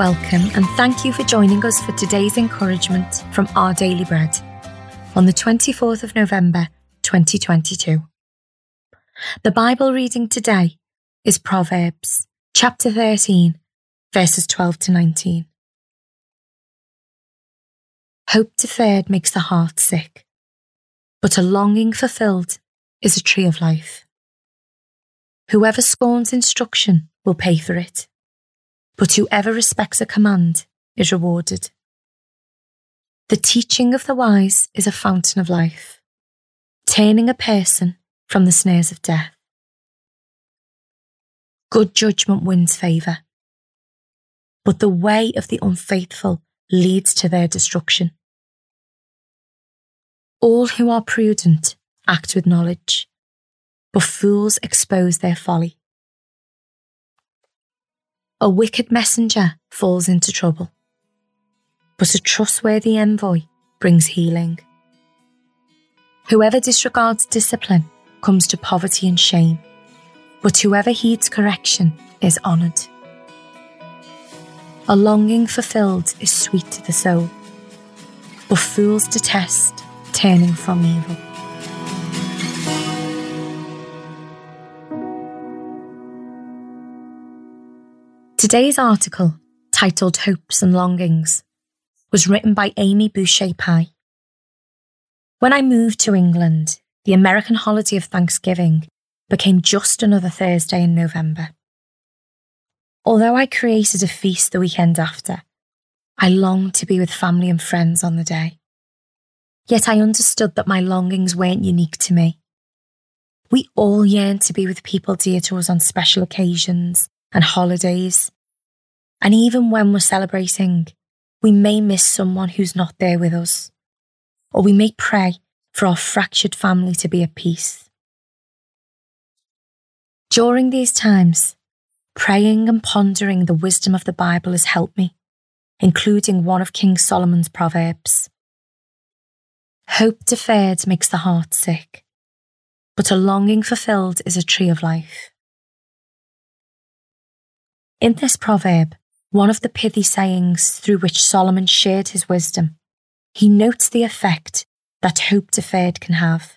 Welcome and thank you for joining us for today's encouragement from Our Daily Bread on the 24th of November 2022. The Bible reading today is Proverbs chapter 13, verses 12 to 19. Hope deferred makes the heart sick, but a longing fulfilled is a tree of life. Whoever scorns instruction will pay for it, but whoever respects a command is rewarded. The teaching of the wise is a fountain of life, turning a person from the snares of death. Good judgment wins favour, but the way of the unfaithful leads to their destruction. All who are prudent act with knowledge, but fools expose their folly. A wicked messenger falls into trouble, but a trustworthy envoy brings healing. Whoever disregards discipline comes to poverty and shame, but whoever heeds correction is honoured. A longing fulfilled is sweet to the soul, but fools detest turning from evil. Today's article, titled Hopes and Longings, was written by Amy Boucher Pye. When I moved to England, the American holiday of Thanksgiving became just another Thursday in November. Although I created a feast the weekend after, I longed to be with family and friends on the day. Yet I understood that my longings weren't unique to me. We all yearn to be with people dear to us on special occasions and holidays. And even when we're celebrating, we may miss someone who's not there with us. Or we may pray for our fractured family to be at peace. During these times, praying and pondering the wisdom of the Bible has helped me, including one of King Solomon's Proverbs. Hope deferred makes the heart sick, but a longing fulfilled is a tree of life. In this proverb, one of the pithy sayings through which Solomon shared his wisdom, he notes the effect that hope deferred can have.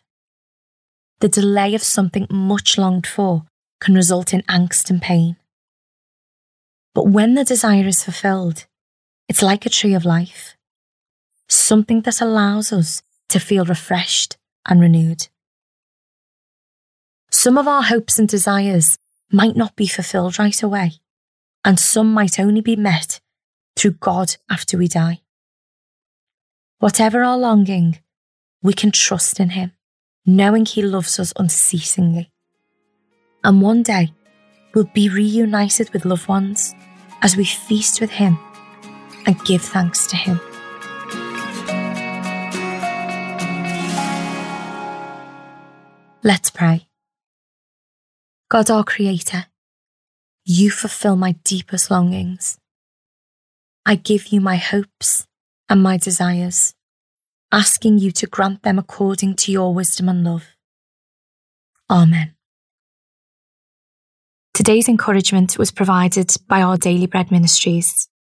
The delay of something much longed for can result in angst and pain. But when the desire is fulfilled, it's like a tree of life, something that allows us to feel refreshed and renewed. Some of our hopes and desires might not be fulfilled right away, and some might only be met through God after we die. Whatever our longing, we can trust in Him, knowing He loves us unceasingly. And one day, we'll be reunited with loved ones as we feast with Him and give thanks to Him. Let's pray. God, our Creator, you fulfill my deepest longings. I give you my hopes and my desires, asking you to grant them according to your wisdom and love. Amen. Today's encouragement was provided by our Daily Bread Ministries.